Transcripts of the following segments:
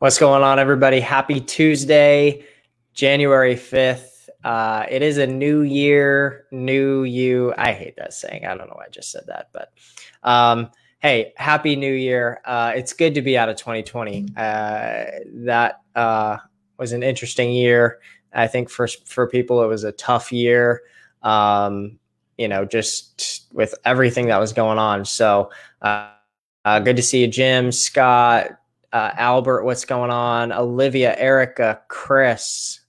What's going on, everybody? Happy Tuesday, January 5th. Uh, it is a new year, new you. I hate that saying. I don't know why I just said that, but um, hey, happy new year. Uh, it's good to be out of 2020. Uh, that uh, was an interesting year. I think for, for people, it was a tough year. Um, you know, just with everything that was going on. So, uh, uh, good to see you, Jim, Scott, uh, Albert, what's going on? Olivia, Erica, Chris.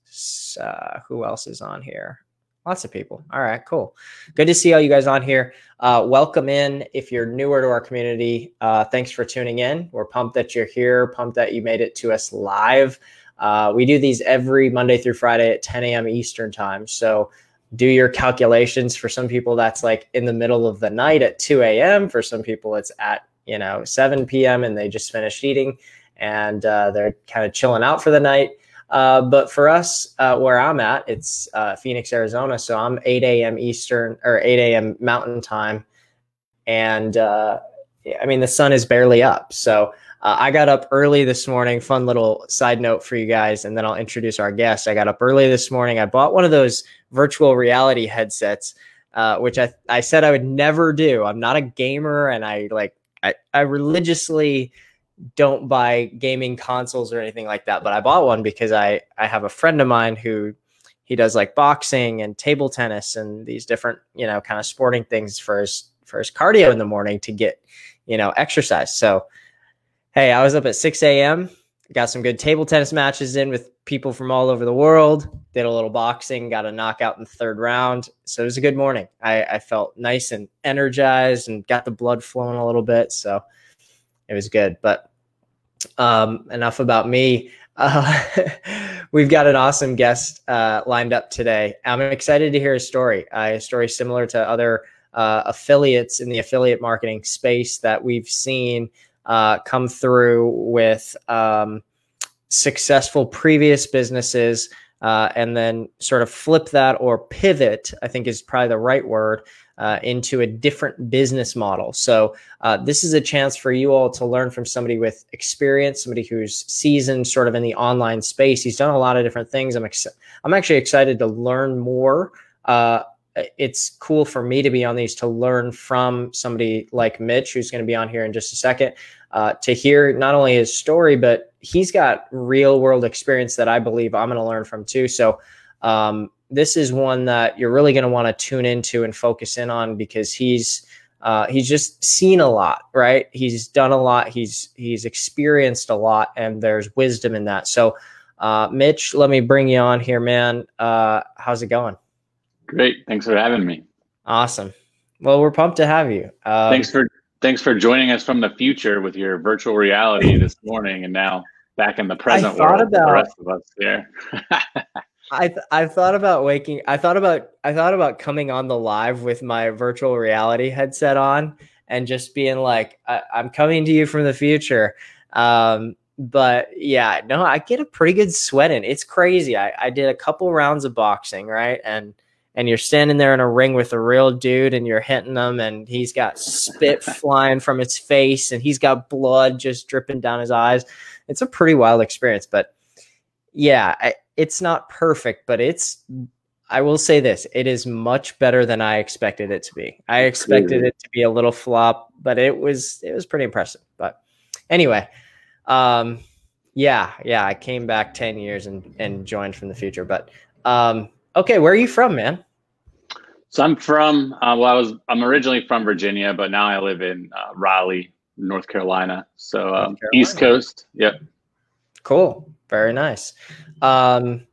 Uh, who else is on here? Lots of people. All right, cool. Good to see all you guys on here. Uh, welcome in. If you're newer to our community, uh, thanks for tuning in. We're pumped that you're here, pumped that you made it to us live. Uh, we do these every Monday through Friday at 10 a.m. Eastern time. So do your calculations. For some people, that's like in the middle of the night at 2 a.m. For some people, it's at you know 7 p.m. and they just finished eating and uh, they're kind of chilling out for the night. Uh, but for us, uh, where I'm at, it's uh, Phoenix, Arizona. So I'm 8 a.m. Eastern or 8 a.m. Mountain time. And uh, I mean, the sun is barely up. So uh, I got up early this morning. Fun little side note for you guys. And then I'll introduce our guest. I got up early this morning. I bought one of those virtual reality headsets, which I, I said I would never do. I'm not a gamer and I like, I, I religiously don't buy gaming consoles or anything like that, but I bought one because I I have a friend of mine who he does like boxing and table tennis and these different you know kind of sporting things for his for his cardio in the morning to get you know exercise. So hey, I was up at 6 a.m. Got some good table tennis matches in with people from all over the world. Did a little boxing, got a knockout in the third round. So it was a good morning. I, I felt nice and energized and got the blood flowing a little bit. So it was good. But um, enough about me. Uh, we've got an awesome guest uh, lined up today. I'm excited to hear his story. Uh, a story similar to other uh, affiliates in the affiliate marketing space that we've seen uh, come through with um, successful previous businesses. Uh, and then sort of flip that or pivot, I think is probably the right word, uh, into a different business model. So uh, this is a chance for you all to learn from somebody with experience, somebody who's seasoned sort of in the online space. He's done a lot of different things. I'm ex- I'm actually excited to learn more. Uh, it's cool for me to be on these to learn from somebody like Mitch, who's going to be on here in just a second, uh, to hear not only his story, but he's got real world experience that I believe I'm going to learn from too. So um, this is one that you're really going to want to tune into and focus in on because he's uh, he's just seen a lot, right? He's done a lot. He's he's experienced a lot, and there's wisdom in that. So, uh, Mitch, let me bring you on here, man. Uh, how's it going? Great. Thanks for having me. Awesome. Well, we're pumped to have you. Um, thanks for thanks for joining us from the future with your virtual reality this morning, and now back in the present I thought world. About, the rest of us here. I th- I thought about waking. I thought about I thought about coming on the live with my virtual reality headset on and just being like, I- am coming to you from the future. Um, but yeah, no, I get a pretty good sweat in. It's crazy. I, I did a couple rounds of boxing, right, and and you're standing there in a ring with a real dude and you're hitting him and he's got spit flying from his face and he's got blood just dripping down his eyes. It's a pretty wild experience, but yeah, I, it's not perfect, but it's I will say this, it is much better than I expected it to be. I expected it to be a little flop, but it was it was pretty impressive. But anyway, um yeah, yeah, I came back 10 years and and joined from the future, but um okay, where are you from, man? So I'm from uh, well I was I'm originally from Virginia, but now I live in uh, Raleigh, North Carolina. So um, Carolina. East Coast. Yep. Cool. Very nice. Um,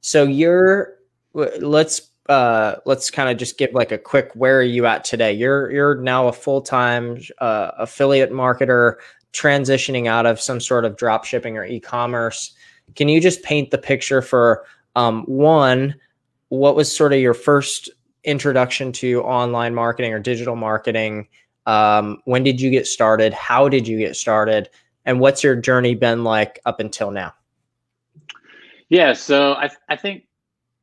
so you're let's uh, let's kind of just give like a quick where are you at today? You're you're now a full time uh, affiliate marketer transitioning out of some sort of drop shipping or e-commerce. Can you just paint the picture for um, one? What was sort of your first introduction to online marketing or digital marketing? Um, when did you get started? How did you get started? And what's your journey been like up until now? Yeah, so I I think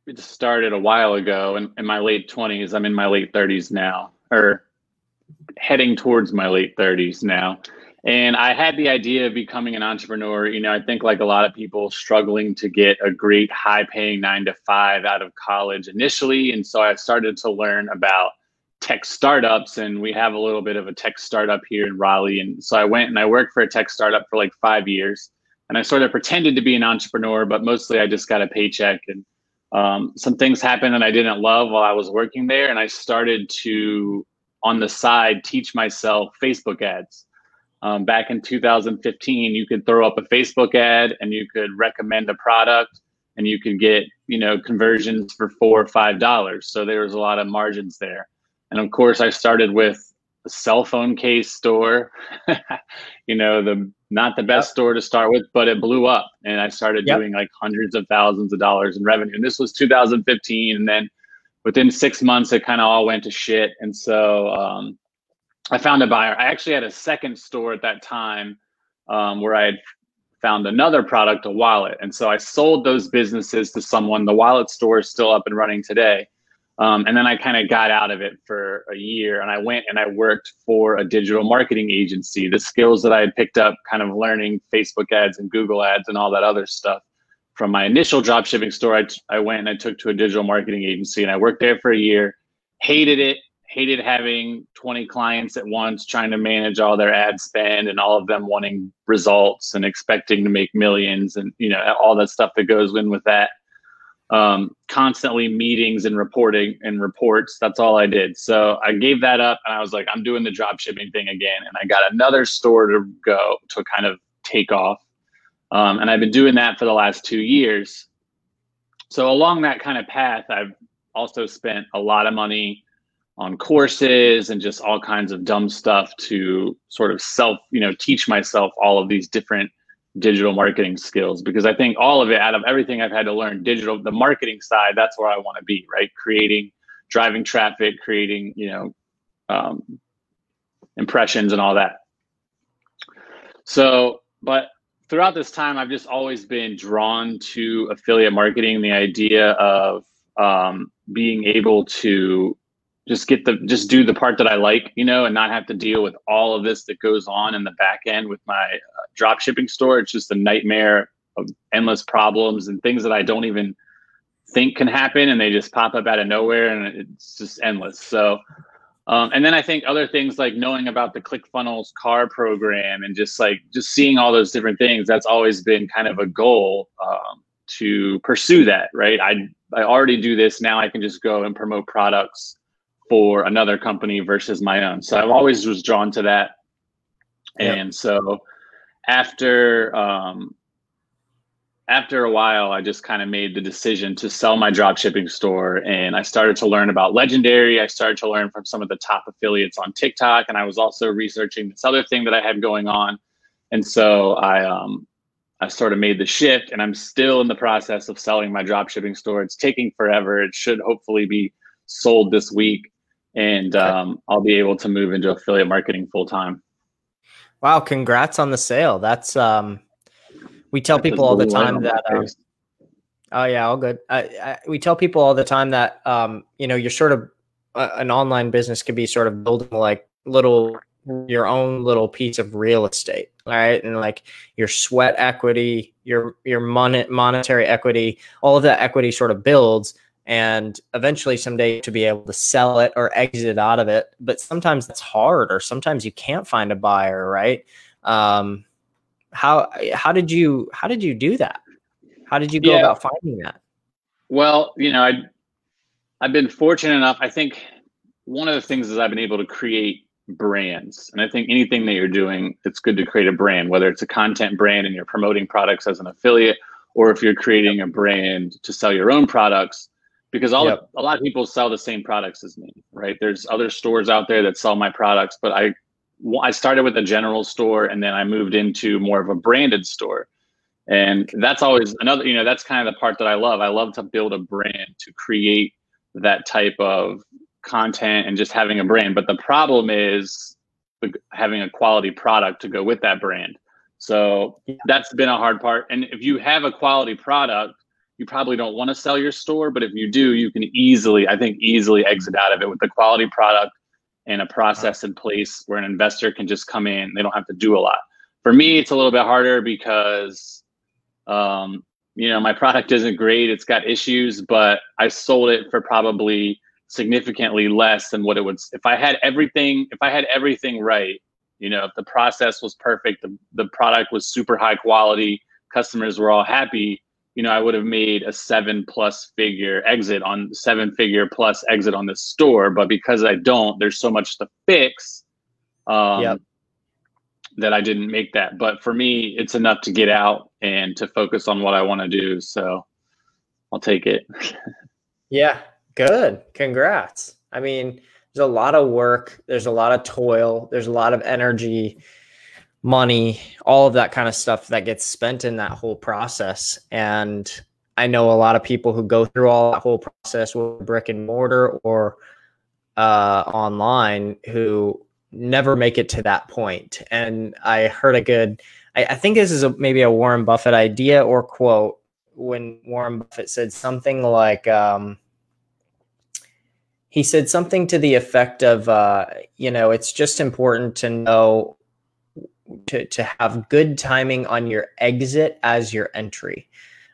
it started a while ago in, in my late twenties. I'm in my late thirties now, or heading towards my late thirties now. And I had the idea of becoming an entrepreneur. You know, I think like a lot of people struggling to get a great high paying nine to five out of college initially. And so I started to learn about tech startups and we have a little bit of a tech startup here in Raleigh. And so I went and I worked for a tech startup for like five years. And I sort of pretended to be an entrepreneur, but mostly I just got a paycheck. And um, some things happened that I didn't love while I was working there. And I started to, on the side, teach myself Facebook ads. Um, back in 2015, you could throw up a Facebook ad and you could recommend a product and you could get, you know, conversions for four or five dollars. So there was a lot of margins there. And of course, I started with a cell phone case store, you know, the not the best yep. store to start with, but it blew up. And I started yep. doing like hundreds of thousands of dollars in revenue. And this was 2015. And then within six months, it kind of all went to shit. And so um, I found a buyer. I actually had a second store at that time um, where I had found another product, a wallet. And so I sold those businesses to someone. The wallet store is still up and running today. Um, and then I kind of got out of it for a year and I went and I worked for a digital marketing agency. The skills that I had picked up kind of learning Facebook ads and Google ads and all that other stuff. From my initial drop shipping store, I, I went and I took to a digital marketing agency and I worked there for a year, hated it, hated having 20 clients at once, trying to manage all their ad spend and all of them wanting results and expecting to make millions and, you know, all that stuff that goes in with that um, constantly meetings and reporting and reports. That's all I did. So I gave that up and I was like, I'm doing the drop shipping thing again. And I got another store to go to kind of take off. Um, and I've been doing that for the last two years. So along that kind of path, I've also spent a lot of money on courses and just all kinds of dumb stuff to sort of self, you know, teach myself all of these different digital marketing skills because I think all of it out of everything I've had to learn digital the marketing side that's where I want to be right? Creating driving traffic creating you know um, impressions and all that. So but throughout this time I've just always been drawn to affiliate marketing the idea of um, being able to just get the just do the part that I like, you know, and not have to deal with all of this that goes on in the back end with my uh, drop shipping store. It's just a nightmare of endless problems and things that I don't even think can happen, and they just pop up out of nowhere, and it's just endless. So, um, and then I think other things like knowing about the ClickFunnels car program and just like just seeing all those different things. That's always been kind of a goal um, to pursue that. Right? I I already do this now. I can just go and promote products for another company versus my own. So I've always was drawn to that. Yep. And so after um, after a while, I just kind of made the decision to sell my drop shipping store and I started to learn about Legendary. I started to learn from some of the top affiliates on TikTok. And I was also researching this other thing that I had going on. And so I um, I sort of made the shift and I'm still in the process of selling my drop shipping store. It's taking forever. It should hopefully be sold this week and um, I'll be able to move into affiliate marketing full time. Wow! Congrats on the sale. That's um, we tell That's people all the time that. Um, oh yeah, all good. I, I, we tell people all the time that um, you know, you're sort of uh, an online business could be sort of building like little your own little piece of real estate, right? And like your sweat equity, your your mon- monetary equity, all of that equity sort of builds and eventually someday to be able to sell it or exit out of it. But sometimes that's hard, or sometimes you can't find a buyer, right? Um, how how did you how did you do that? How did you go yeah. about finding that? Well, you know, I I've been fortunate enough. I think one of the things is I've been able to create brands, and I think anything that you're doing, it's good to create a brand, whether it's a content brand and you're promoting products as an affiliate, or if you're creating a brand to sell your own products because all yep. a lot of people sell the same products as me, right? There's other stores out there that sell my products, but I I started with a general store and then I moved into more of a branded store. And that's always another, you know, that's kind of the part that I love. I love to build a brand to create that type of content and just having a brand. But the problem is having a quality product to go with that brand. So that's been a hard part. And if you have a quality product, you probably don't want to sell your store, but if you do, you can easily, I think, easily exit out of it with the quality product and a process in place where an investor can just come in. They don't have to do a lot. For me, it's a little bit harder because, um, you know, my product isn't great. It's got issues, but I sold it for probably significantly less than what it would. If I had everything, if I had everything right, you know, if the process was perfect, the, the product was super high quality, customers were all happy, you know, I would have made a seven plus figure exit on seven figure plus exit on the store. But because I don't, there's so much to fix um, yep. that I didn't make that. But for me, it's enough to get out and to focus on what I want to do. So I'll take it. yeah, good. Congrats. I mean, there's a lot of work, there's a lot of toil, there's a lot of energy money, all of that kind of stuff that gets spent in that whole process. And I know a lot of people who go through all that whole process with brick and mortar or uh, online who never make it to that point. And I heard a good, I, I think this is a, maybe a Warren Buffett idea or quote when Warren Buffett said something like, um, he said something to the effect of, uh, you know, it's just important to know to, to have good timing on your exit as your entry.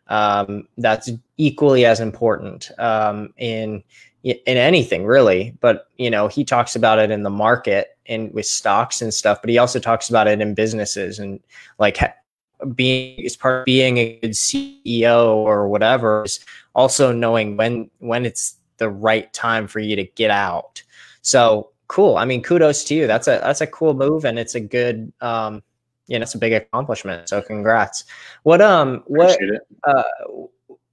Um, that's equally as important um, in in anything really. But you know, he talks about it in the market and with stocks and stuff. But he also talks about it in businesses and like being as part of being a good CEO or whatever is also knowing when when it's the right time for you to get out. So cool. I mean, kudos to you. That's a that's a cool move, and it's a good, um, you know, it's a big accomplishment. So congrats. What um what uh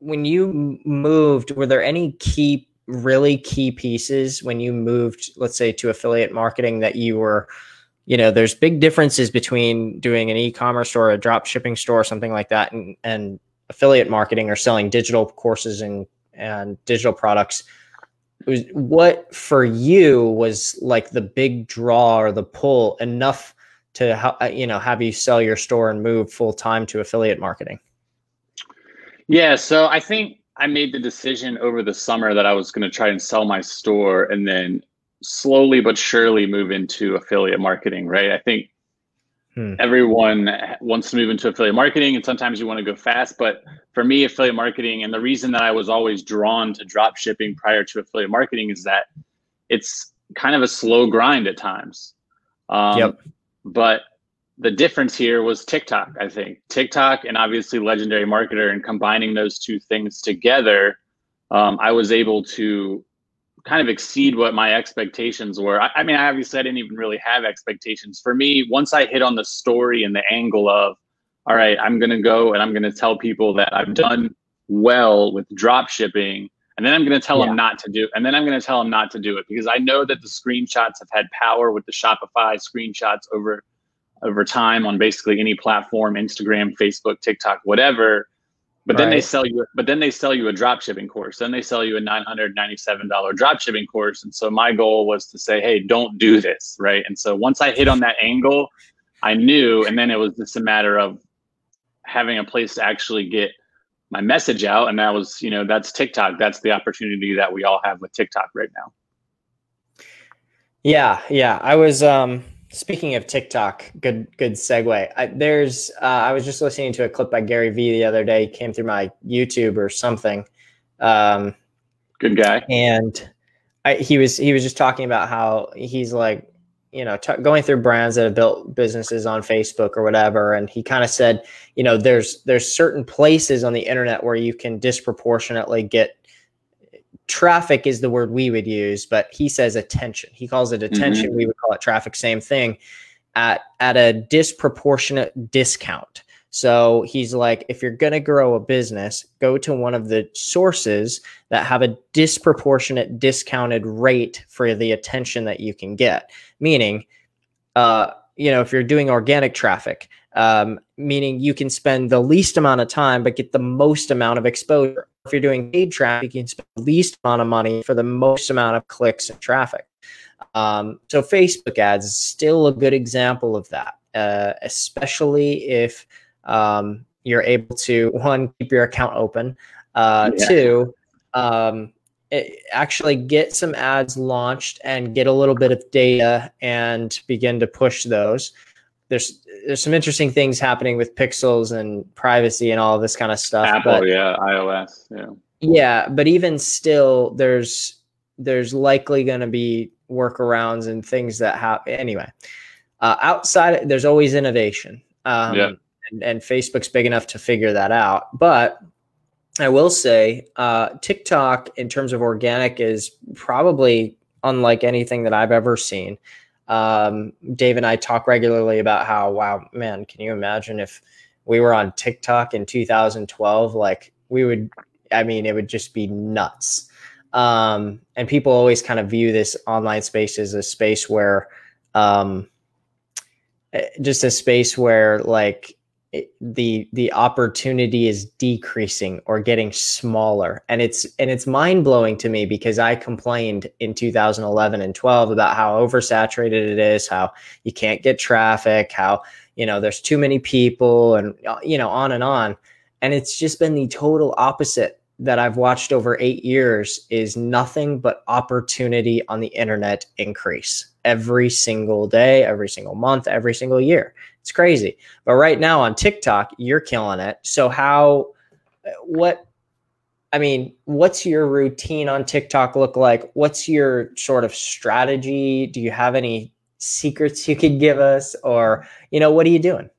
when you moved, were there any key really key pieces when you moved, let's say, to affiliate marketing that you were you know there's big differences between doing an e-commerce or a drop shipping store or something like that and, and affiliate marketing or selling digital courses and and digital products was what for you was like the big draw or the pull enough to ha- uh, you know have you sell your store and move full time to affiliate marketing? Yeah so i think i made the decision over the summer that i was going to try and sell my store and then slowly but surely move into affiliate marketing right? I think Hmm. Everyone wants to move into affiliate marketing, and sometimes you want to go fast. But for me, affiliate marketing, and the reason that I was always drawn to drop shipping prior to affiliate marketing is that it's kind of a slow grind at times. Um, yep. But the difference here was TikTok, I think. TikTok and obviously Legendary Marketer, and combining those two things together, um, I was able to kind of exceed what my expectations were. I, I, mean, I obviously I didn't even really have expectations. For me, once I hit on the story and the angle of, all right, I'm going to go and I'm going to tell people that I've done well with drop shipping, and then I'm going to tell yeah. them not to do, and then I'm going to tell them not to do it because I know that the screenshots have had power with the Shopify screenshots over over time on basically any platform, Instagram, Facebook, TikTok, whatever but right. then they sell you, but then they sell you a drop shipping course. Then they sell you a nine hundred ninety-seven dollar drop shipping course. And so my goal was to say, hey, don't do this, right? And so once I hit on that angle, I knew, and then it was just a matter of having a place to actually get my message out, and that was, you know, that's TikTok. That's the opportunity that we all have with TikTok right now. Yeah, yeah. I was um Speaking of TikTok, good good segue. I, there's uh, I was just listening to a clip by Gary Vee the other day. Came through my YouTube or something. Um, good guy. And I, he was he was just talking about how he's like you know t- going through brands that have built businesses on Facebook or whatever, and he kind of said you know there's there's certain places on the internet where you can disproportionately get traffic is the word we would use, but he says attention. He calls it attention. Mm-hmm. We would call it traffic, same thing, at at a disproportionate discount. So he's like, if you're going to grow a business, go to one of the sources that have a disproportionate discounted rate for the attention that you can get. Meaning, uh, you know, if you're doing organic traffic, um, meaning you can spend the least amount of time but get the most amount of exposure. If you're doing paid traffic, you can spend the least amount of money for the most amount of clicks and traffic. Um, so Facebook ads is still a good example of that, uh, especially if um, you're able to one keep your account open, uh, yeah. two um, eh, actually get some ads launched and get a little bit of data and begin to push those. There's there's some interesting things happening with pixels and privacy and all this kind of stuff. Apple, but, yeah, iOS, yeah. Yeah, but even still, there's there's likely going to be workarounds and things that happen anyway. Uh, outside, there's always innovation. Um, yeah. And, and, Facebook's big enough to figure that out. But I will say, uh, TikTok, in terms of organic, is probably unlike anything that I've ever seen. Um, Dave and I talk regularly about how, wow, man, can you imagine if we were on TikTok in 2012? Like, we would, I mean, it would just be nuts. Um, and people always kind of view this online space as a space where, um, eh, just a space where like the the opportunity is decreasing or getting smaller and it's and it's mind-blowing to me because i complained in 2011 and 12 about how oversaturated it is how you can't get traffic how you know there's too many people and uh, you know on and on and it's just been the total opposite that I've watched over eight years is nothing but opportunity on the internet increase every single day, every single month, every single year. It's crazy. But right now on TikTok, you're killing it. So, how, what, I mean, what's your routine on TikTok look like? What's your sort of strategy? Do you have any secrets you could give us? Or, you know, what are you doing?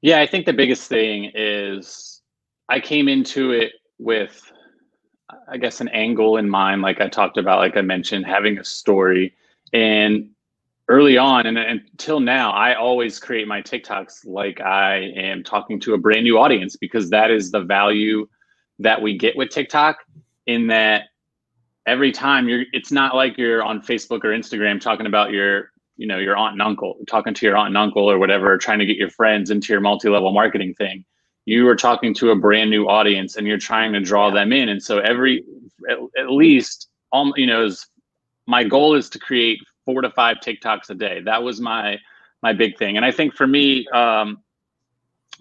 Yeah, I think the biggest thing is I came into it with, I guess, an angle in mind. Like I talked about, like I mentioned, having a story. And early on and, until now, I always create my TikToks like I am talking to a brand new audience because that is the value that we get with TikTok. In that every time you're, it's not like you're on Facebook or Instagram talking about your you know your aunt and uncle talking to your aunt and uncle or whatever trying to get your friends into your multi-level marketing thing you are talking to a brand new audience and you're trying to draw them in and so every at, at least um, you know is my goal is to create four to five tiktoks a day that was my my big thing and i think for me um,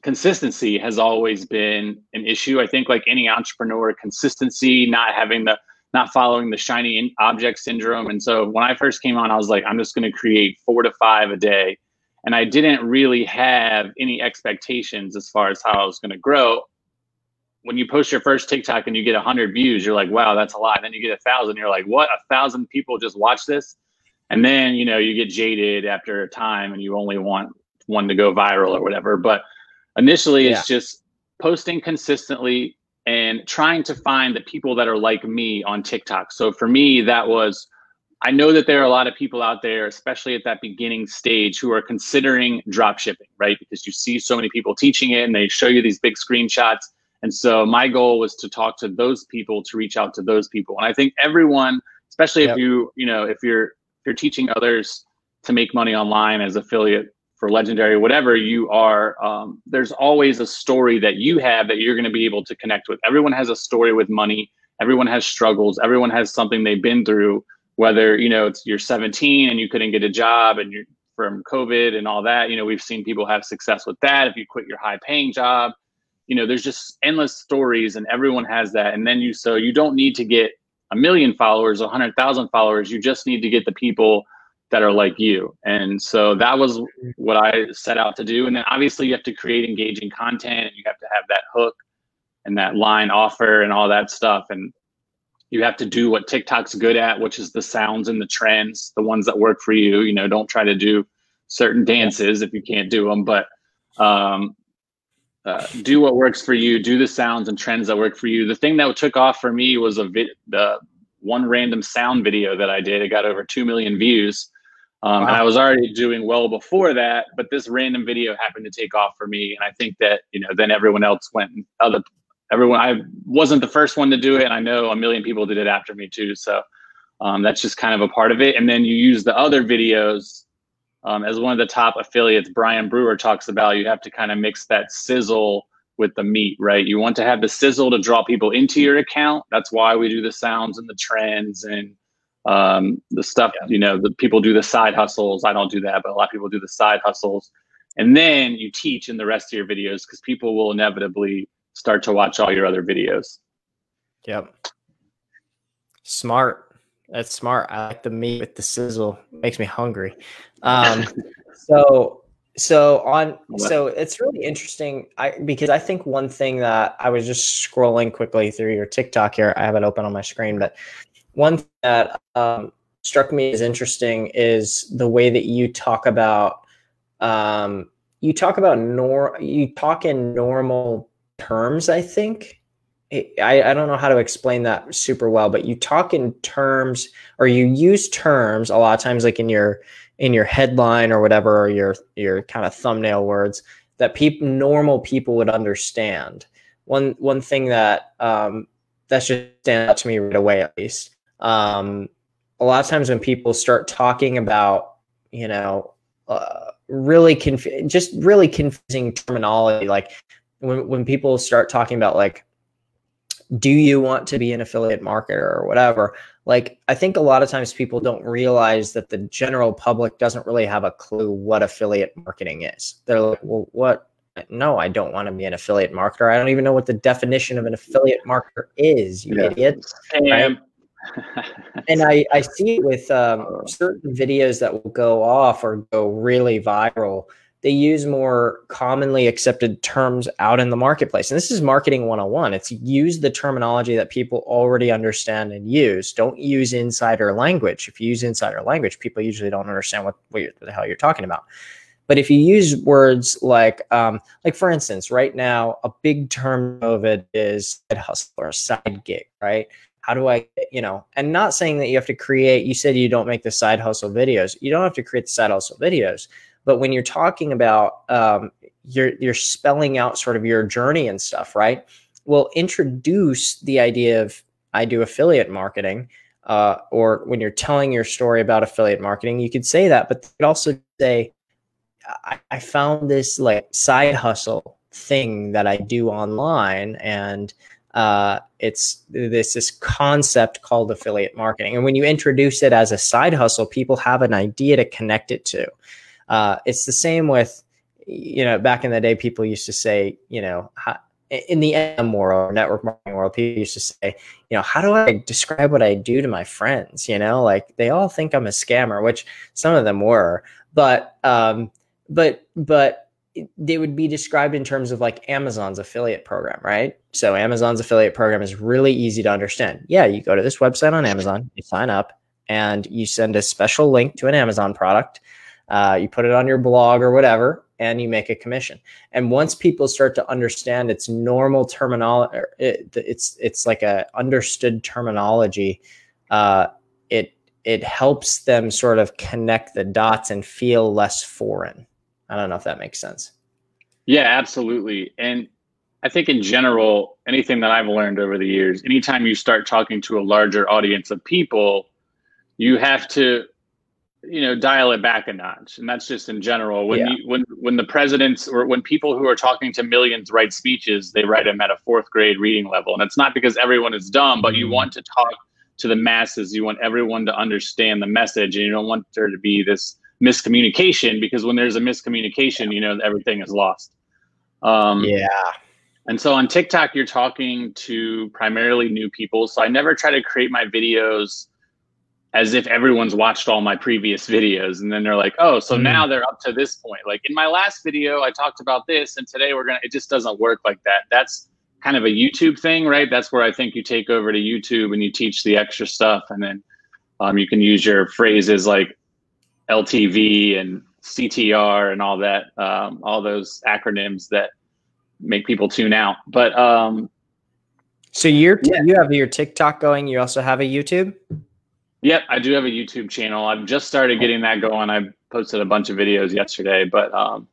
consistency has always been an issue i think like any entrepreneur consistency not having the not following the shiny object syndrome and so when i first came on i was like i'm just going to create four to five a day and I didn't really have any expectations as far as how I was going to grow. When you post your first TikTok and you get 100 views, you're like, wow, that's a lot. And then you get a thousand, you're like, what? A thousand people just watch this? And then, you know, you get jaded after a time and you only want one to go viral or whatever. But initially, yeah. it's just posting consistently and trying to find the people that are like me on TikTok. So for me, that was I know that there are a lot of people out there, especially at that beginning stage, who are considering drop shipping, right? Because you see so many people teaching it and they show you these big screenshots. And so my goal was to talk to those people, to reach out to those people. And I think everyone, especially yep. if you, you know, if you're you're teaching others to make money online as affiliate for legendary whatever you are um, there's always a story that you have that you're going to be able to connect with. Everyone has a story with money. Everyone has struggles. Everyone has something they've been through whether you know it's you're 17 and you couldn't get a job and you're from covid and all that you know we've seen people have success with that. If you quit your high paying job you know there's just endless stories and everyone has that. And then you so you don't need to get a million followers a hundred thousand followers you just need to get the people that are like you. And so that was what i set out to do. And then obviously you have to create engaging content and you have to have that hook and that line offer and all that stuff. And you have to do what TikTok's good at, which is the sounds and the trends, the ones that work for you. You know, don't try to do certain dances if you can't do them, but um, uh, do what works for you. Do the sounds and trends that work for you. The thing that took off for me was a vid- the one random sound video that I did. It got over two million views. Um, wow. And I was already doing well before that, but this random video happened to take off for me. And I think that, you know, then everyone else went, other everyone i wasn't the first one to do it and i know a million people did it after me too so um, that's just kind of a part of it and then you use the other videos um, as one of the top affiliates brian brewer talks about you have to kind of mix that sizzle with the meat right you want to have the sizzle to draw people into your account that's why we do the sounds and the trends and um, the stuff yeah. you know the people do the side hustles i don't do that but a lot of people do the side hustles and then you teach in the rest of your videos because people will inevitably start to watch all your other videos. Yep. Smart. That's smart. I like the meat with the sizzle. Makes me hungry. Um, so so on so it's really interesting I because I think one thing that I was just scrolling quickly through your TikTok here. I have it open on my screen, but one thing that um, struck me as interesting is the way that you talk about um, you talk about nor you talk in normal terms. I think I, I don't know how to explain that super well, but you talk in terms or you use terms a lot of times, like in your in your headline or whatever, or your your kind of thumbnail words that people normal people would understand. One one thing that um, that's just stand out to me right away, at least. Um, a lot of times when people start talking about, you know, uh, really conf- just really confusing terminology, like when when people start talking about like do you want to be an affiliate marketer or whatever? Like i think a lot of times people don't realize that the general public doesn't really have a clue what affiliate marketing is. They're like well what? No i don't want to be an affiliate marketer. I don't even know what the definition of an affiliate marketer is you yeah. idiot. Right? and I, I see it with um, certain videos that will go off or go really viral they use more commonly accepted terms out in the marketplace. And this is marketing 101. It's use the terminology that people already understand and use. Don't use insider language. If you use insider language, people usually don't understand what, what the hell you're talking about. But if you use words like, um, like for instance, right now, a big term of it is side hustle or side gig, right? How do I, you know, and not saying that you have to create, you said you don't make the side hustle videos. You don't have to create the side hustle videos but when you're talking about um, you're you're spelling out sort of your journey and stuff, right? Well, introduce the idea of I do affiliate marketing, uh, or when you're telling your story about affiliate marketing, you could say that, but you could also say, I, I found this like side hustle thing that I do online, and uh, it's this this concept called affiliate marketing. And when you introduce it as a side hustle, people have an idea to connect it to. Uh, it's the same with, you know, back in the day, people used to say, you know, how, in the M world, network marketing world, people used to say, you know, how do I describe what I do to my friends? You know, like they all think I'm a scammer, which some of them were, but, um, but, but they would be described in terms of like Amazon's affiliate program, right? So Amazon's affiliate program is really easy to understand. Yeah, you go to this website on Amazon, you sign up, and you send a special link to an Amazon product uh, you put it on your blog or whatever, and you make a commission. And once people start to understand its normal terminology, it, it's it's like a understood terminology. Uh, it it helps them sort of connect the dots and feel less foreign. I don't know if that makes sense. Yeah, absolutely. And I think in general, anything that I've learned over the years, anytime you start talking to a larger audience of people, you have to you know dial it back a notch. And that's just in general. When yeah. you when when the presidents or when people who are talking to millions write speeches they write them at a fourth grade reading level. And it's not because everyone is dumb but you mm-hmm. want to talk to the masses. You want everyone to understand the message and you don't want there to be this miscommunication because when there's a miscommunication you know everything is lost. Um, yeah. and so on tiktok you're talking to primarily new people. So i never try to create my videos as if everyone's watched all my previous videos. And then they're like oh so mm. now they're up to this point. Like in my last video i talked about this and today we're gonna it just doesn't work like that. That's kind of a youtube thing right? That's where i think you take over to youtube and you teach the extra stuff. And then um, you can use your phrases like ltv and ctr and all that um, all those acronyms that make people tune out. But um so you're yeah. you have your tiktok going you also have a youtube Yep, I do have a YouTube channel. I've just started getting that going. I posted a bunch of videos yesterday, but um,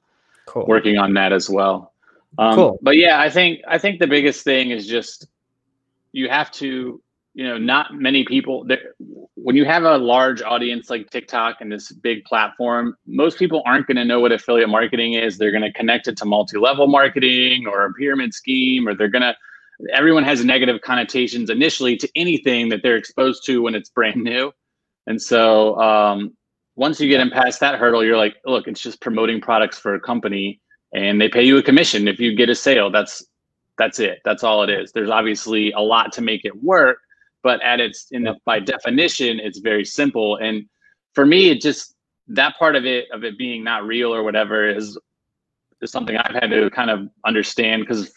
cool. working on that as well. Um, cool. But yeah, I think I think the biggest thing is just you have to, you know, not many people. When you have a large audience like TikTok and this big platform, most people aren't going to know what affiliate marketing is. They're going to connect it to multi-level marketing or a pyramid scheme, or they're going to everyone has negative connotations initially to anything that they're exposed to when it's brand new. And so um, once you get in past that hurdle, you're like, look, it's just promoting products for a company and they pay you a commission if you get a sale. That's that's it. That's all it is. There's obviously a lot to make it work, but at its in the, by definition, it's very simple. And for me, it just that part of it of it being not real or whatever is is something I've had to kind of understand because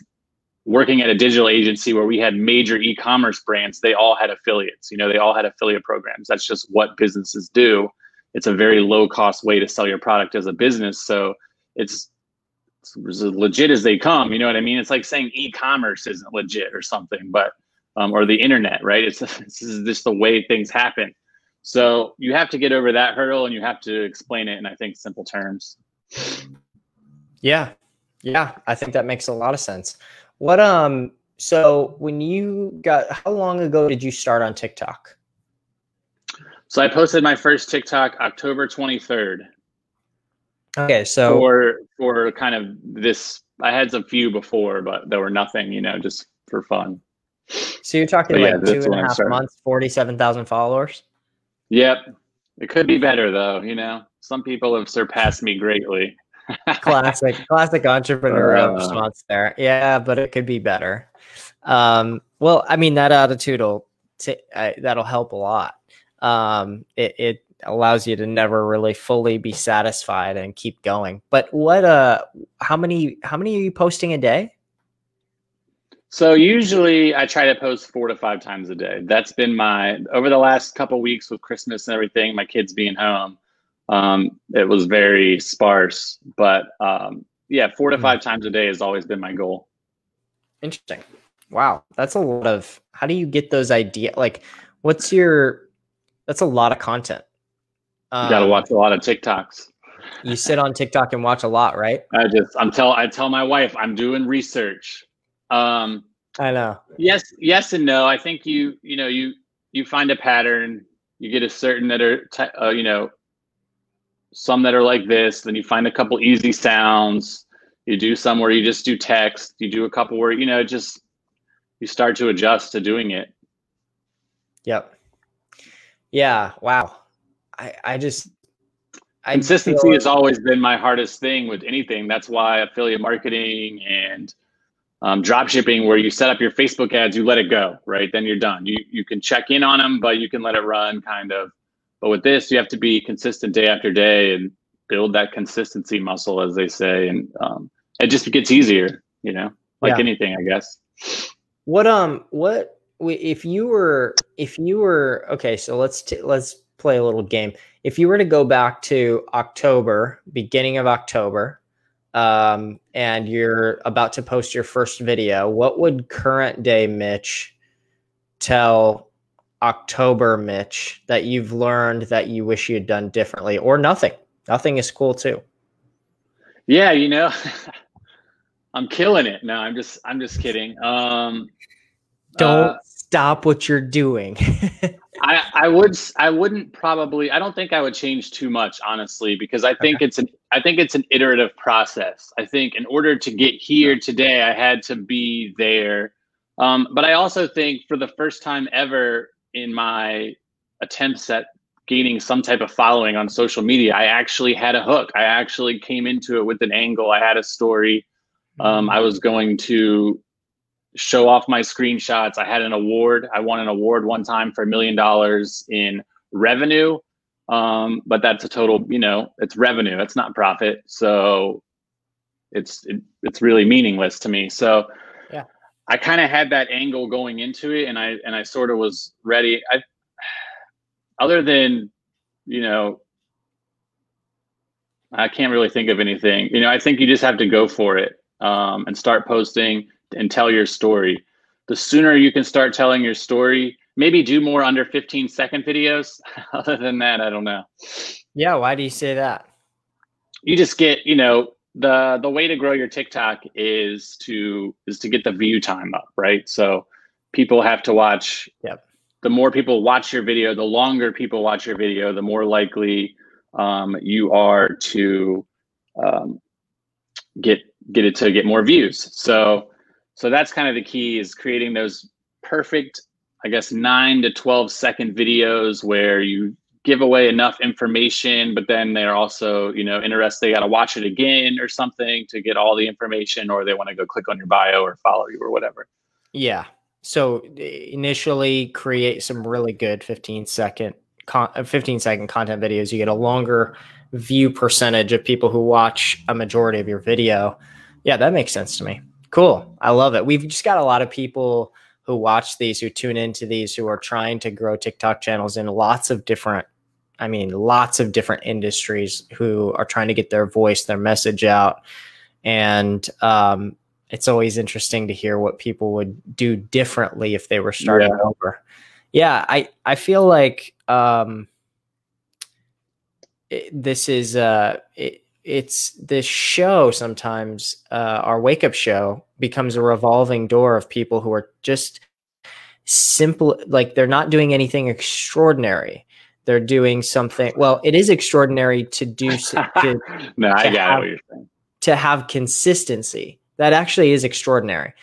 working at a digital agency where we had major e-commerce brands, they all had affiliates. You know, they all had affiliate programs. That's just what businesses do. It's a very low cost way to sell your product as a business. So it's, it's as legit as they come. You know what I mean? It's like saying e-commerce isn't legit or something, but um, or the internet, right? It's this is just the way things happen. So you have to get over that hurdle and you have to explain it in I think simple terms. Yeah. Yeah, I think that makes a lot of sense. What um so when you got how long ago did you start on TikTok? So I posted my first TikTok October 23rd. Okay, so for for kind of this I had some few before, but there were nothing, you know, just for fun. So you're talking but like yeah, two and a half months, forty-seven thousand followers. Yep, it could be better though. You know, some people have surpassed me greatly classic, classic entrepreneur uh, response there. Yeah, but it could be better. Um, well, I mean, that attitude will t- uh, that'll help a lot. Um, it, it allows you to never really fully be satisfied and keep going. But what uh how many how many are you posting a day? So usually I try to post 4 to 5 times a day. That's been my over the last couple weeks with Christmas and everything, my kids being home um, it was very sparse. But um, yeah, four to hmm. five times a day has always been my goal. Interesting. Wow, that's a lot of. How do you get those ideas? Like, what's your? That's a lot of content. Um, you got to watch a lot of TikToks. You sit on TikTok and watch a lot, right? I just I'm tell I tell my wife I'm doing research. Um, I know. Yes, yes, and no. I think you you know you you find a pattern. You get a certain that are uh, you know some that are like this. Then you find a couple easy sounds. You do some where you just do text. You do a couple where you know just you start to adjust to doing it. Yep. Yeah. Wow. I I just I consistency feel... has always been my hardest thing with anything. That's why affiliate marketing and um, drop shipping, where you set up your Facebook ads, you let it go, right? Then you're done. You you can check in on them, but you can let it run kind of. But with this, you have to be consistent day after day and build that consistency muscle, as they say, and um, it just gets easier. You know, like yeah. anything, I guess. What um what if you were if you were okay? So let's t- let's play a little game. If you were to go back to October, beginning of October, um, and you're about to post your first video, what would current day Mitch tell October, Mitch, that you've learned that you wish you had done differently, or nothing? Nothing is cool too. Yeah, you know, I'm killing it. No, I'm just, I'm just kidding. Um, Don't uh, stop what you're doing. I, I would, I wouldn't probably. I don't think I would change too much, honestly, because I think okay. it's an, I think it's an iterative process. I think in order to get here today, I had to be there. Um, but I also think for the first time ever, in my attempts at gaining some type of following on social media, I actually had a hook. I actually came into it with an angle. I had a story. Um, I was going to show off my screenshots. I had an award. I won an award one time for a million dollars in revenue. Um, but that's a total, you know, it's revenue. It's not profit. So it's it, it's really meaningless to me. So I kind of had that angle going into it, and I and I sort of was ready. I, other than, you know, I can't really think of anything. You know, I think you just have to go for it um, and start posting and tell your story. The sooner you can start telling your story, maybe do more under 15 second videos. Other than that, I don't know. Yeah, why do you say that? You just get, you know, the the way to grow your TikTok is to is to get the view time up, right? So people have to watch. Yep. The more people watch your video, the longer people watch your video, the more likely um, you are to um, get get it to get more views. So so that's kind of the key is creating those perfect, I guess, nine to twelve second videos where you give away enough information, but then they're also, you know, interested. They got to watch it again or something to get all the information, or they want to go click on your bio or follow you or whatever. Yeah. so initially create some really good 15 second con- uh, 15 second content videos. You get a longer view percentage of people who watch a majority of your video. Yeah, that makes sense to me. Cool. I love it. We've just got a lot of people who watch these, who tune into these, who are trying to grow TikTok channels in lots of different, I mean, lots of different industries who are trying to get their voice, their message out. And um, it's always interesting to hear what people would do differently if they were starting yeah. over. Yeah, I, I feel like um, it, this is uh, it, it's this show sometimes uh, our wake up show becomes a revolving door of people who are just simple like they're not doing anything extraordinary. They're doing something well it is extraordinary to do to, no i got have, what you're saying. to have consistency. That actually is extraordinary.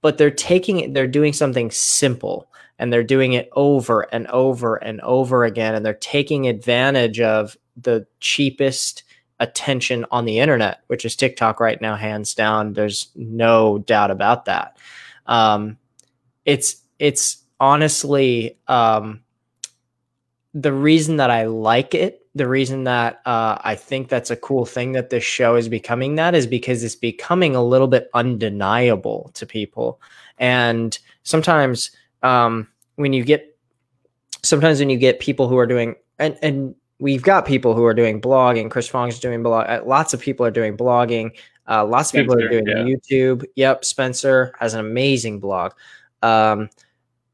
But they're taking it they're doing something simple and they're doing it over and over and over again and they're taking advantage of the cheapest attention on the internet, which is TikTok right now, hands down. There's no doubt about that. Um, it's it's honestly um, the reason that I like it. The reason that uh, I think that's a cool thing that this show is becoming that is because it's becoming a little bit undeniable to people, and sometimes um, when you get sometimes when you get people who are doing and and we've got people who are doing blogging. Chris Fong's doing blog. Uh, lots of people are doing blogging. Uh, lots of people are doing yeah. YouTube. Yep, Spencer has an amazing blog. Um,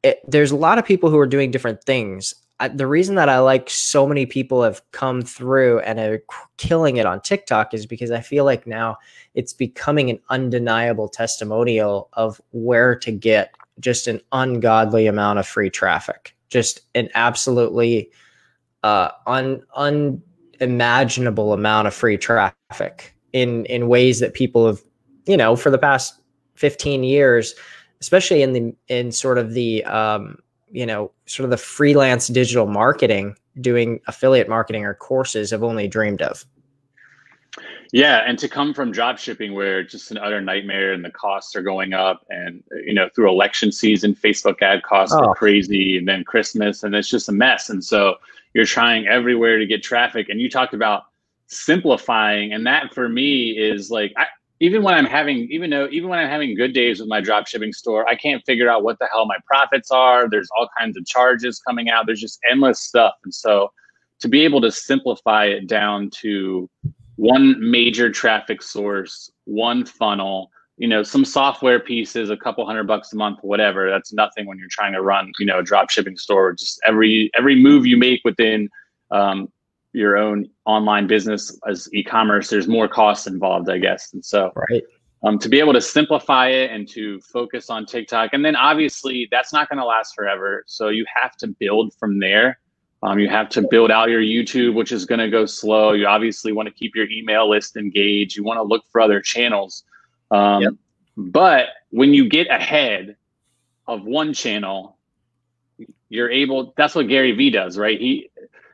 it, there's a lot of people who are doing different things. I, the reason that I like so many people have come through and are killing it on TikTok is because I feel like now it's becoming an undeniable testimonial of where to get just an ungodly amount of free traffic. Just an absolutely uh, un, unimaginable amount of free traffic in in ways that people have, you know, for the past 15 years, especially in the in sort of the um, you know, sort of the freelance digital marketing, doing affiliate marketing or courses have only dreamed of. Yeah, and to come from drop shipping where it's just an utter nightmare and the costs are going up and you know through election season Facebook ad costs oh. are crazy and then Christmas and it's just a mess and so you're trying everywhere to get traffic. And you talked about simplifying. And that for me is like I, even when i'm having even though even when i'm having good days with my drop shipping store i can't figure out what the hell my profits are. There's all kinds of charges coming out. There's just endless stuff. And so to be able to simplify it down to one major traffic source one funnel you know some software pieces a couple hundred bucks a month whatever. That's nothing when you're trying to run you know a drop shipping store. Just every every move you make within um, your own online business as e-commerce there's more costs involved i guess. And so right. um, to be able to simplify it and to focus on tiktok and then obviously that's not going to last forever. So you have to build from there. Um, you have to build out your youtube which is going to go slow. You obviously want to keep your email list engaged. You want to look for other channels um, yep. But when you get ahead of one channel, you're able. That's what Gary Vee does, right? He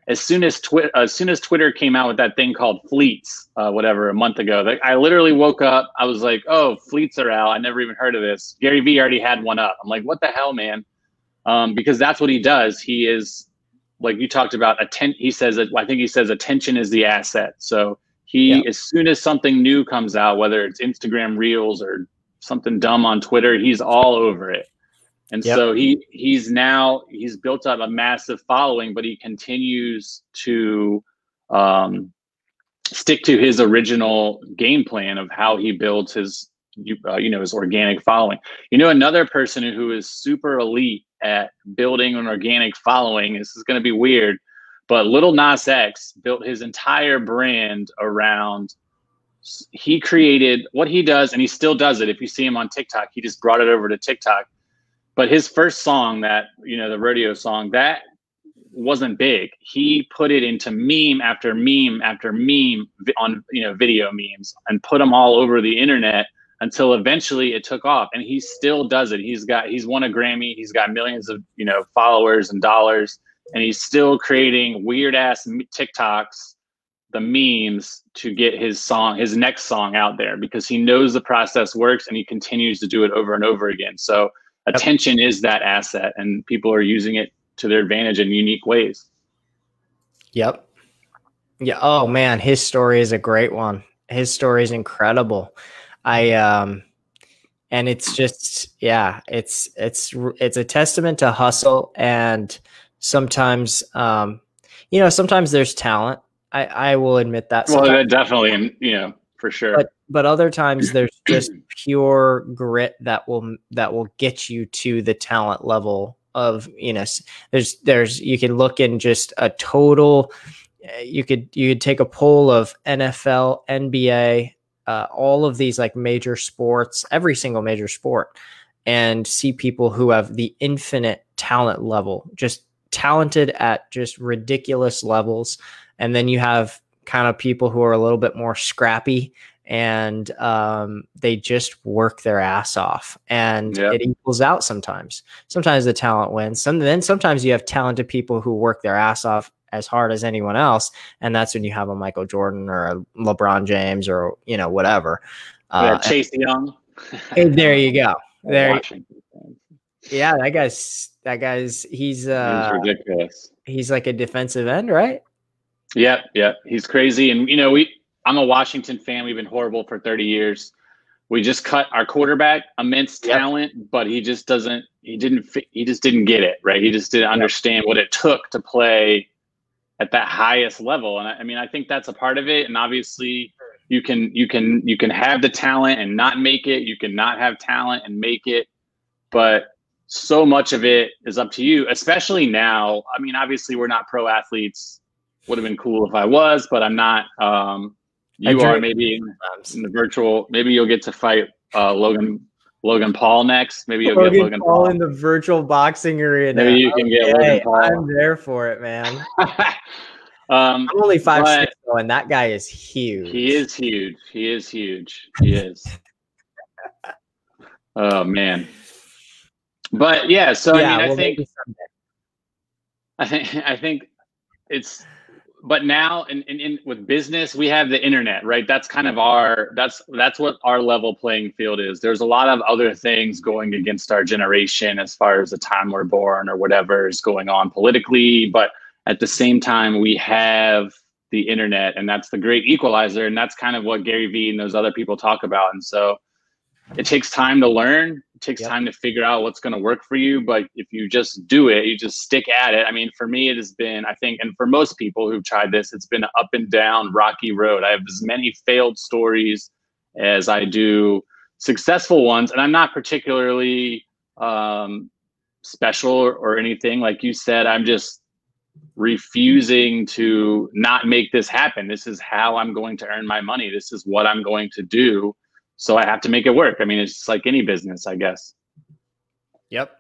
as soon as Twitter as soon as Twitter came out with that thing called fleets, uh, whatever, a month ago, like, I literally woke up. I was like, "Oh, fleets are out. I never even heard of this." Gary Vee already had one up. I'm like, "What the hell, man?" Um, because that's what he does. He is like you talked about. Atten- he says that I think he says attention is the asset. So he, yeah. as soon as something new comes out, whether it's Instagram Reels or something dumb on Twitter, he's all over it. And yep. so he he's now he's built up a massive following, but he continues to um, stick to his original game plan of how he builds his uh, you know his organic following. You know, another person who is super elite at building an organic following. This is going to be weird, but Little Nas X built his entire brand around. He created what he does, and he still does it. If you see him on TikTok, he just brought it over to TikTok. But his first song, that you know, the rodeo song, that wasn't big. He put it into meme after meme after meme on you know video memes and put them all over the internet until eventually it took off. And he still does it. He's got he's won a Grammy. He's got millions of you know followers and dollars and he's still creating weird ass TikToks, the memes to get his song, his next song out there because he knows the process works and he continues to do it over and over again. So attention is that asset and people are using it to their advantage in unique ways. Yep. Yeah. Oh man, his story is a great one. His story is incredible. I um and it's just yeah, it's it's it's a testament to hustle and sometimes um you know, sometimes there's talent. I I will admit that. Sometimes. Well, definitely, you know, for sure. But but other times there's just pure grit that will that will get you to the talent level of you know there's there's you can look in just a total you could you could take a poll of NFL, NBA, uh, all of these like major sports, every single major sport, and see people who have the infinite talent level, just talented at just ridiculous levels, and then you have kind of people who are a little bit more scrappy and um, they just work their ass off. And yep. it equals out sometimes. Sometimes the talent wins. Some then sometimes you have talented people who work their ass off as hard as anyone else. And that's when you have a michael jordan or a lebron james or you know whatever. Uh, chase young. There you go. There yeah that guy's that guy's he's uh he's ridiculous he's like a defensive end right Yep, yep. He's crazy. And you know, we I'm a Washington fan. We've been horrible for 30 years. We just cut our quarterback, immense talent, yep. but he just doesn't he didn't he just didn't get it, right? He just didn't understand what it took to play at that highest level. And I, I mean, I think that's a part of it. And obviously you can you can you can have the talent and not make it. You can not have talent and make it. But so much of it is up to you, especially now. I mean, obviously we're not pro athletes would have been cool if I was, but I'm not. Um, you are maybe in, in, the virtual. Maybe you'll get to fight uh, Logan Logan Paul next. Maybe you'll Logan get Logan Paul, Paul in the virtual boxing arena. Maybe you can okay, get Logan Paul. I'm there for it, man. um, I'm only five six, though, and that guy is huge. He is huge. He is huge. He is. oh man. But yeah, so yeah, I mean, I think, I think, I think it's but now in, in, in, with business we have the internet right? That's kind of our that's that's what our level playing field is. There's a lot of other things going against our generation as far as the time we're born or whatever is going on politically but at the same time we have the internet and that's the great equalizer and that's kind of what gary vee and those other people talk about and so it takes time to learn takes yep. time to figure out what's going to work for you but if you just do it you just stick at it. I mean for me it has been i think and for most people who've tried this it's been an up and down rocky road. I have as many failed stories as i do successful ones and i'm not particularly um, special or, or anything. Like you said i'm just refusing to not make this happen. This is how i'm going to earn my money. This is what i'm going to do so I have to make it work. I mean, it's like any business, I guess. Yep.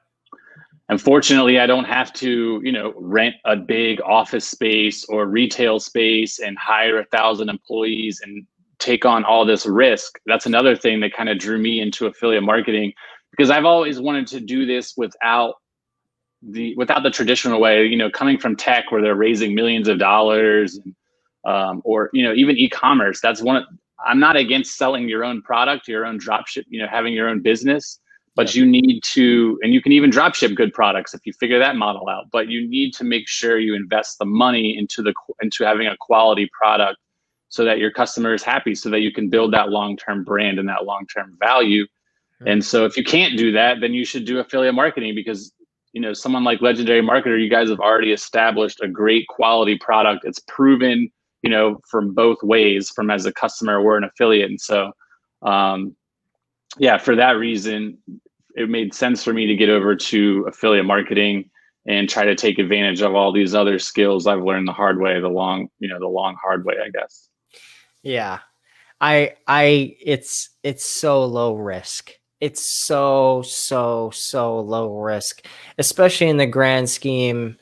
Unfortunately, I don't have to, you know, rent a big office space or retail space and hire a thousand employees and take on all this risk. That's another thing that kind of drew me into affiliate marketing because I've always wanted to do this without the without the traditional way. You know, coming from tech where they're raising millions of dollars, um, or you know, even e-commerce. That's one. I'm not against selling your own product, your own dropship, you know, having your own business, but you need to, and you can even dropship good products if you figure that model out. But you need to make sure you invest the money into the into having a quality product, so that your customer is happy, so that you can build that long term brand and that long term value. Mm-hmm. And so, if you can't do that, then you should do affiliate marketing because you know someone like Legendary Marketer, you guys have already established a great quality product. It's proven you know, from both ways, from as a customer or an affiliate. And so, um, yeah, for that reason, it made sense for me to get over to affiliate marketing and try to take advantage of all these other skills I've learned the hard way, the long, you know, the long hard way, I guess. Yeah. I I it's it's so low risk. It's so so so low risk, especially in the grand scheme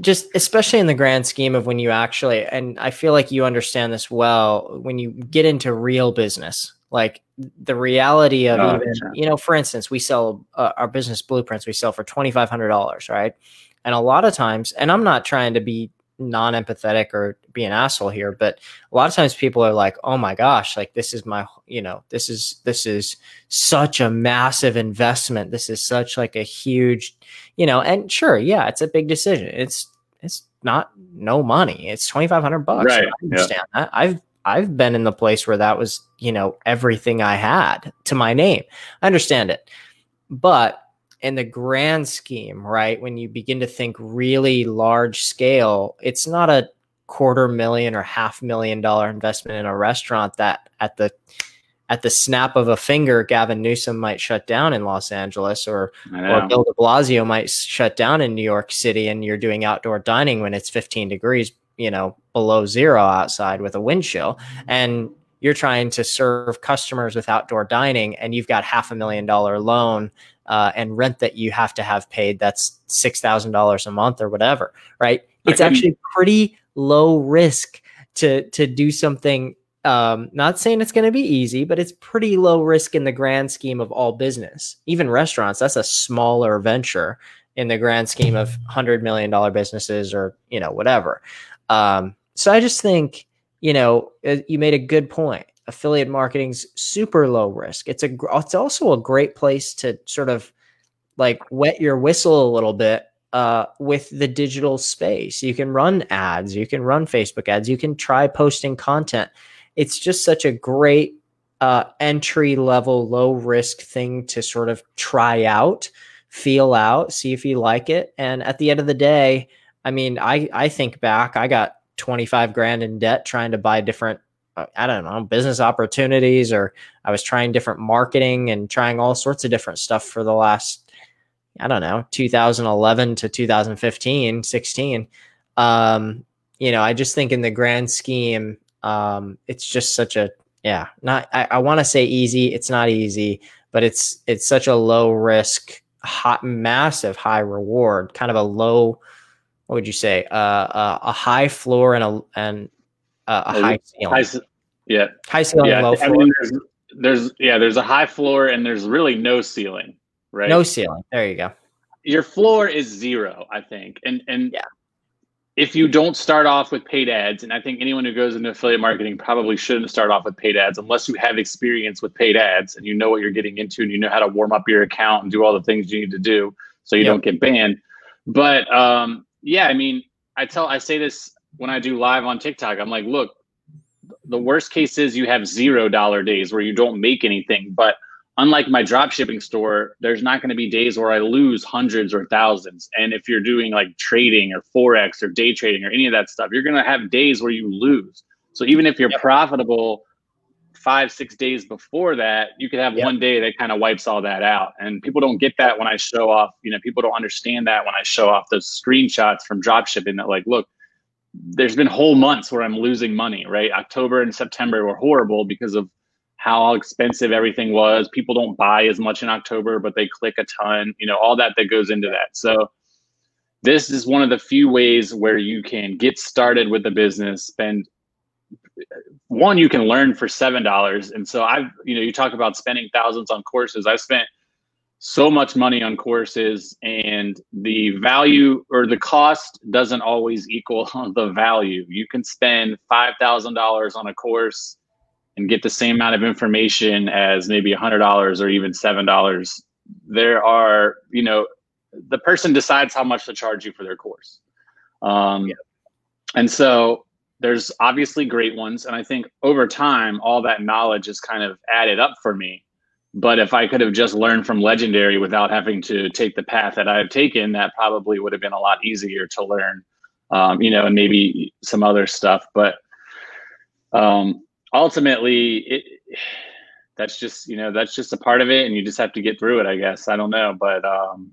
just especially in the grand scheme of when you actually and i feel like you understand this well when you get into real business like the reality of oh, even you know for instance we sell uh, our business blueprints we sell for $2500 right? And a lot of times and i'm not trying to be non-empathetic or be an asshole here, but a lot of times people are like, "Oh my gosh, like this is my, you know, this is this is such a massive investment. This is such like a huge, you know." And sure, yeah, it's a big decision. It's it's not no money. It's twenty five hundred bucks. Right. I understand yeah. that. I've I've been in the place where that was, you know, everything I had to my name. I understand it. But in the grand scheme, right, when you begin to think really large scale, it's not a quarter million or half million dollar investment in a restaurant that at the at the snap of a finger, Gavin Newsom might shut down in Los Angeles, or or Bill De Blasio might shut down in New York City, and you're doing outdoor dining when it's 15 degrees, you know, below zero outside with a wind chill, and you're trying to serve customers with outdoor dining, and you've got half a million dollar loan uh, and rent that you have to have paid that's six thousand dollars a month or whatever, right? It's actually pretty low risk to to do something. Um, not saying it's going to be easy, but it's pretty low risk in the grand scheme of all business. Even restaurants, that's a smaller venture in the grand scheme of hundred million dollar businesses or you know whatever. Um, so I just think you know uh, you made a good point affiliate marketing's super low risk. It's a it's also a great place to sort of like wet your whistle a little bit uh, with the digital space. You can run ads, you can run Facebook ads, you can try posting content. It's just such a great uh, entry level, low risk thing to sort of try out, feel out, see if you like it. And at the end of the day, I mean, I I think back, I got 25 grand in debt trying to buy different I don't know, business opportunities, or I was trying different marketing and trying all sorts of different stuff for the last, I don't know, 2011 to 2015, 16. Um, you know, I just think in the grand scheme, um, it's just such a, yeah, not, I, I want to say easy. It's not easy, but it's, it's such a low risk, hot, massive high reward, kind of a low, what would you say, uh, uh, a high floor and a, and uh, a high ceiling. High, yeah, high ceiling, yeah. low floor. I mean, there's, there's yeah, there's a high floor and there's really no ceiling, right? No ceiling. There you go. Your floor is zero, I think, and and yeah. If you don't start off with paid ads, and I think anyone who goes into affiliate marketing probably shouldn't start off with paid ads unless you have experience with paid ads and you know what you're getting into and you know how to warm up your account and do all the things you need to do so you yep. don't get banned. But um, yeah, I mean, I tell I say this when I do live on TikTok, I'm like, look, the worst case is you have zero dollar days where you don't make anything. But unlike my drop shipping store, there's not going to be days where I lose hundreds or thousands. And if you're doing like trading or Forex or day trading or any of that stuff, you're going to have days where you lose. So even if you're yep. profitable five, six days before that, you could have yep. one day that kind of wipes all that out. And people don't get that when I show off, you know, people don't understand that when I show off those screenshots from drop shipping that like, look, there's been whole months where I'm losing money, right? October and September were horrible because of how expensive everything was. People don't buy as much in October, but they click a ton, you know, all that that goes into that. So this is one of the few ways where you can get started with the business, spend one you can learn for seven dollars and so i've you know you talk about spending thousands on courses i've spent so much money on courses and the value or the cost doesn't always equal the value. You can spend $5,000 on a course and get the same amount of information as maybe $100 or even $7. There are, you know, the person decides how much to charge you for their course. Um, yeah. And so there's obviously great ones. And I think over time, all that knowledge is kind of added up for me but if I could have just learned from Legendary without having to take the path that I have taken, that probably would have been a lot easier to learn, um, you know, and maybe some other stuff. But um, ultimately, it, that's just, you know, that's just a part of it, and you just have to get through it. I guess I don't know, but um,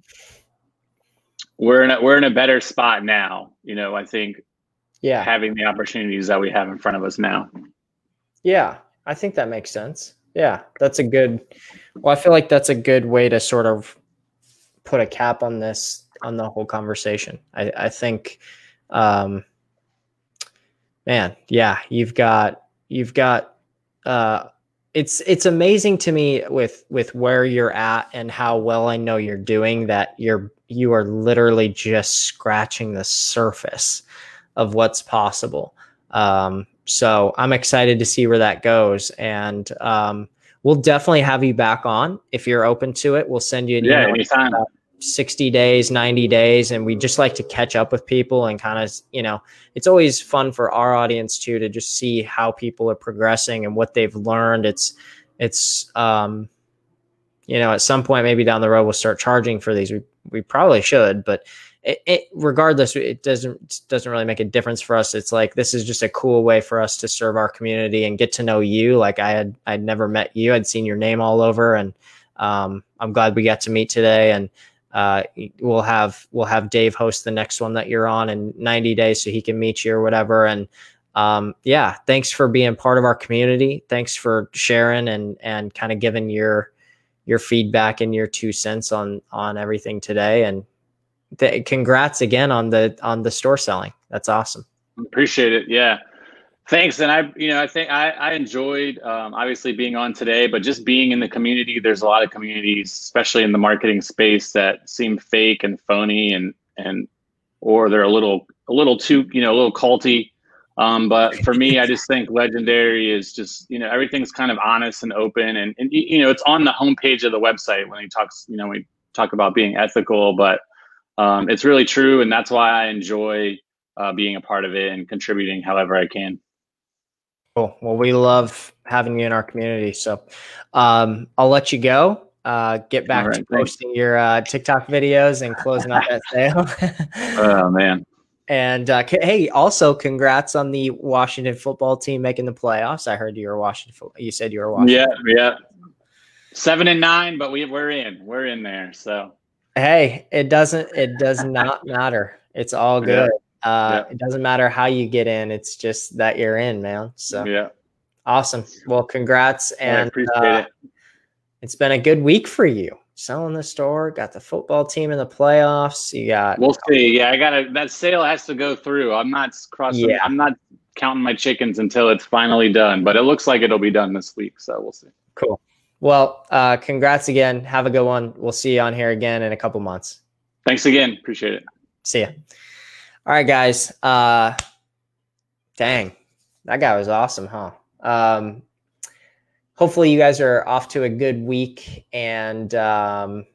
we're in a, we're in a better spot now. You know, I think, yeah, having the opportunities that we have in front of us now. Yeah, I think that makes sense. Yeah, that's a good. Well, I feel like that's a good way to sort of put a cap on this on the whole conversation. I, I think, um, man, yeah, you've got you've got. Uh, it's it's amazing to me with with where you're at and how well I know you're doing that you're you are literally just scratching the surface of what's possible. Um, so I'm excited to see where that goes. And um, we'll definitely have you back on if you're open to it. We'll send you an yeah, email. anytime. 60 days, 90 days. And we just like to catch up with people and kind of, you know, it's always fun for our audience too to just see how people are progressing and what they've learned. It's, it's, um, you know, at some point maybe down the road we'll start charging for these. We, we probably should, but it, it, regardless, it doesn't doesn't really make a difference for us. It's like this is just a cool way for us to serve our community and get to know you. Like I had I'd never met you. I'd seen your name all over, and um, I'm glad we got to meet today. And uh, we'll have we'll have Dave host the next one that you're on in 90 days, so he can meet you or whatever. And um, yeah, thanks for being part of our community. Thanks for sharing and and kind of giving your your feedback and your two cents on on everything today. And th- congrats again on the on the store selling. That's awesome. Appreciate it. Yeah. Thanks. And I, you know, I think I, I enjoyed um, obviously being on today, but just being in the community. There's a lot of communities, especially in the marketing space, that seem fake and phony, and and or they're a little a little too, you know, a little culty. Um, but for me, I just think legendary is just you know everything's kind of honest and open, and and you know it's on the homepage of the website when he talks. You know, we talk about being ethical, but um, it's really true, and that's why I enjoy uh, being a part of it and contributing however I can. Cool. Well, we love having you in our community. So um, I'll let you go. Uh, get back right, to posting thanks. your uh, TikTok videos and closing out that sale. oh man! And uh, hey, also congrats on the Washington football team making the playoffs. I heard you were Washington. You said you were Washington. Yeah, yeah. Seven and nine, but we we're in. We're in there. So hey, it doesn't. It does not matter. It's all good. Yeah. Uh, yeah. It doesn't matter how you get in; it's just that you're in, man. So yeah, awesome. Well, congrats, and I appreciate uh, it. It's been a good week for you. Selling the store, got the football team in the playoffs. You got. We'll see. Yeah, I got to. That sale has to go through. I'm not crossing. Yeah. I'm not counting my chickens until it's finally done, but it looks like it'll be done this week. So we'll see. Cool. Well, uh, congrats again. Have a good one. We'll see you on here again in a couple months. Thanks again. Appreciate it. See ya. All right, guys. Uh, dang, that guy was awesome, huh? Um, hopefully, you guys are off to a good week and um,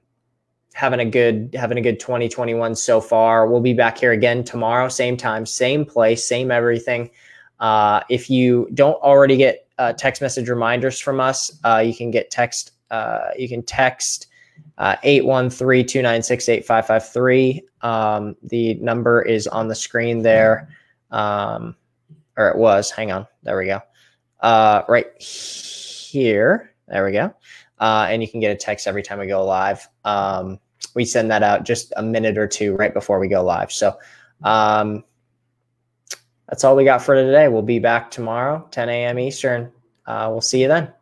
having a good having a good 2021 so far. We'll be back here again tomorrow, same time, same place, same everything. Uh, if you don't already get uh, text message reminders from us, uh, you can get text. Uh, you can text uh, 813-296-8553. Um, the number is on the screen there. Um, or it was, hang on. There we go. Uh, right here. There we go. Uh, and you can get a text every time we go live. Um, we send that out just a minute or two right before we go live. So, um, that's all we got for today. We'll be back tomorrow, 10 a.m. Eastern. Uh, we'll see you then.